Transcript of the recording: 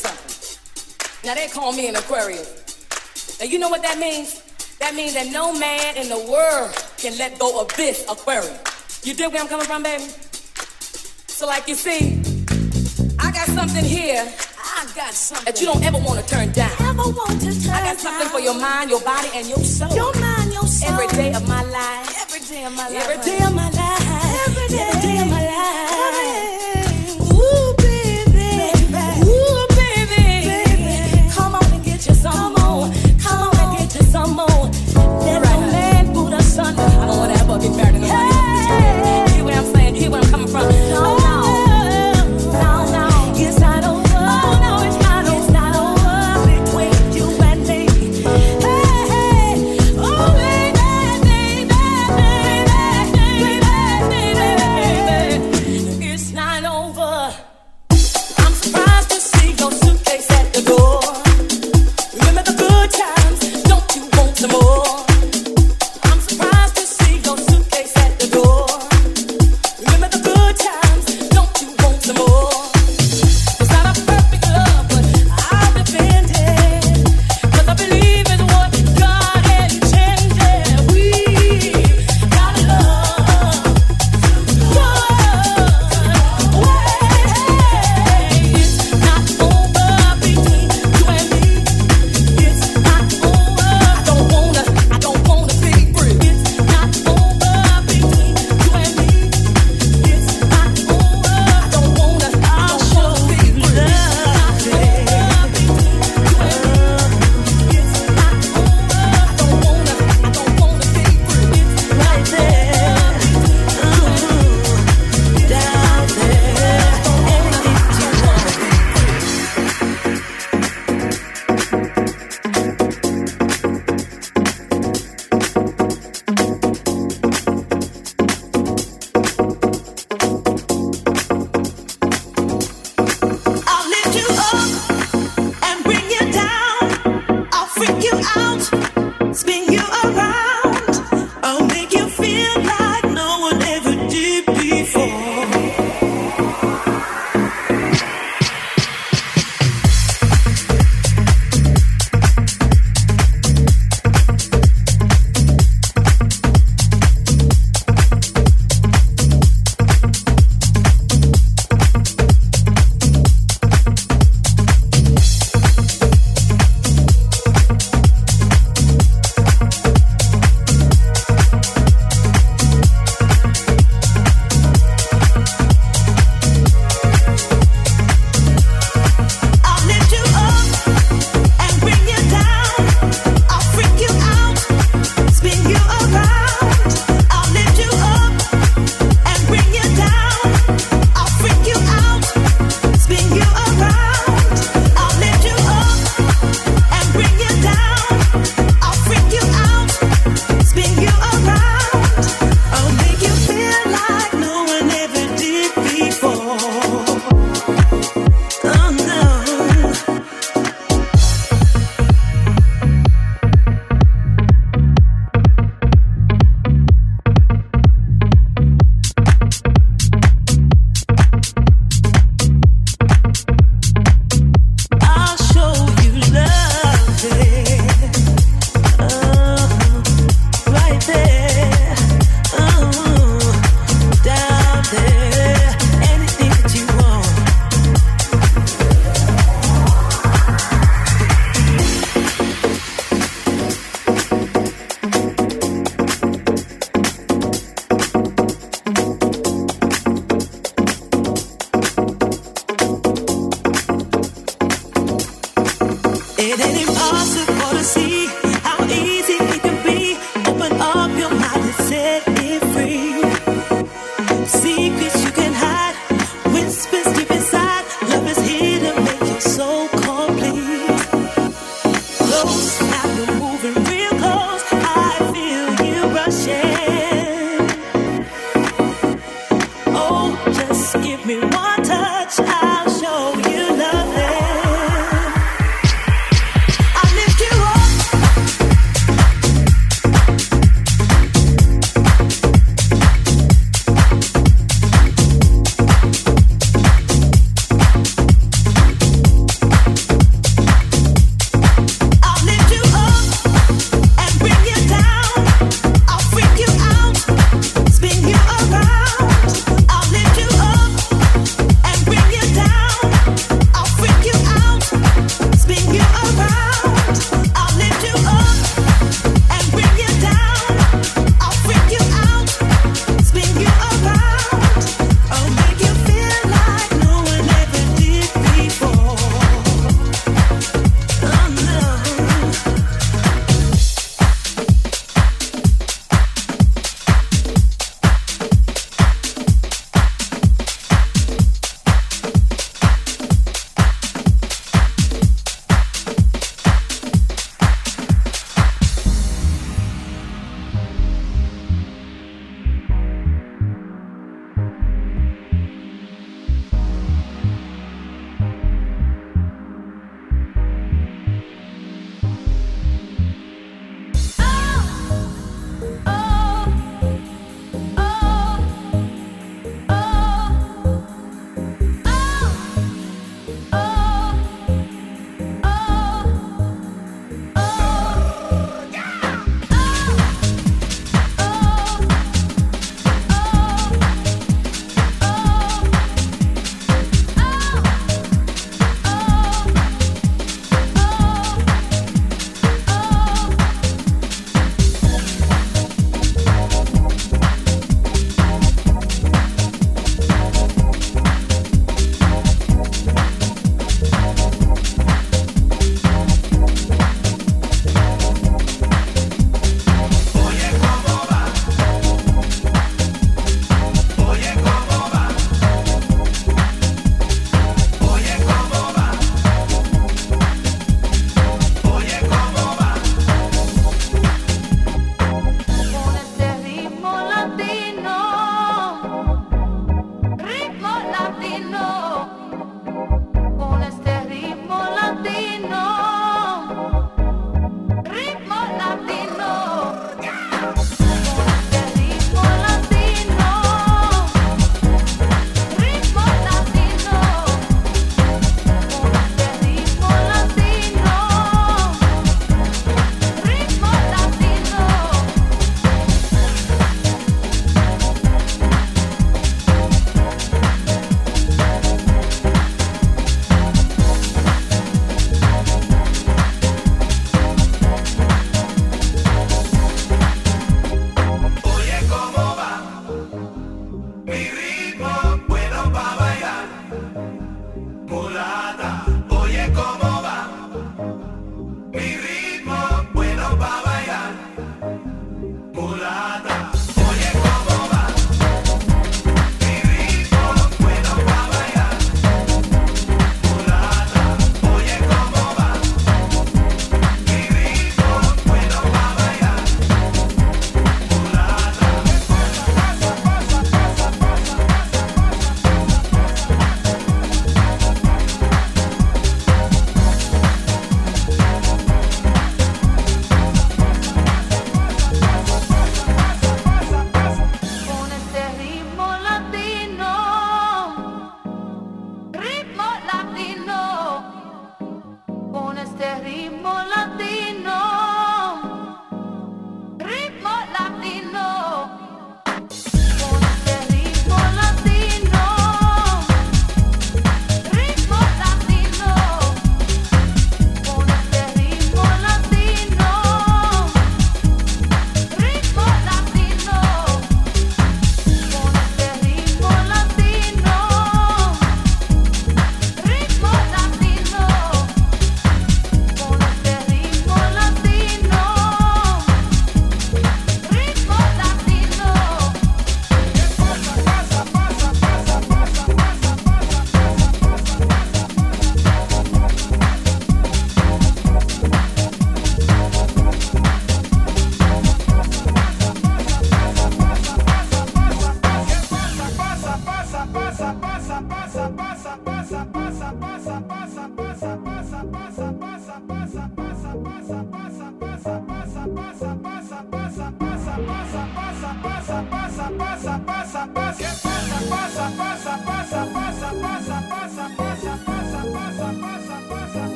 something. Now they call me an Aquarius. Now you know what that means. That means that no man in the world can let go of this Aquarius. You dig where I'm coming from, baby? So, like you see, I got something here. I got something that you don't ever want to turn down. Ever want to turn I got something down. for your mind, your body, and your soul. Your mind, your soul. Every day of my life. Every day of my life. Every day of my life. Every day, Every day of my life.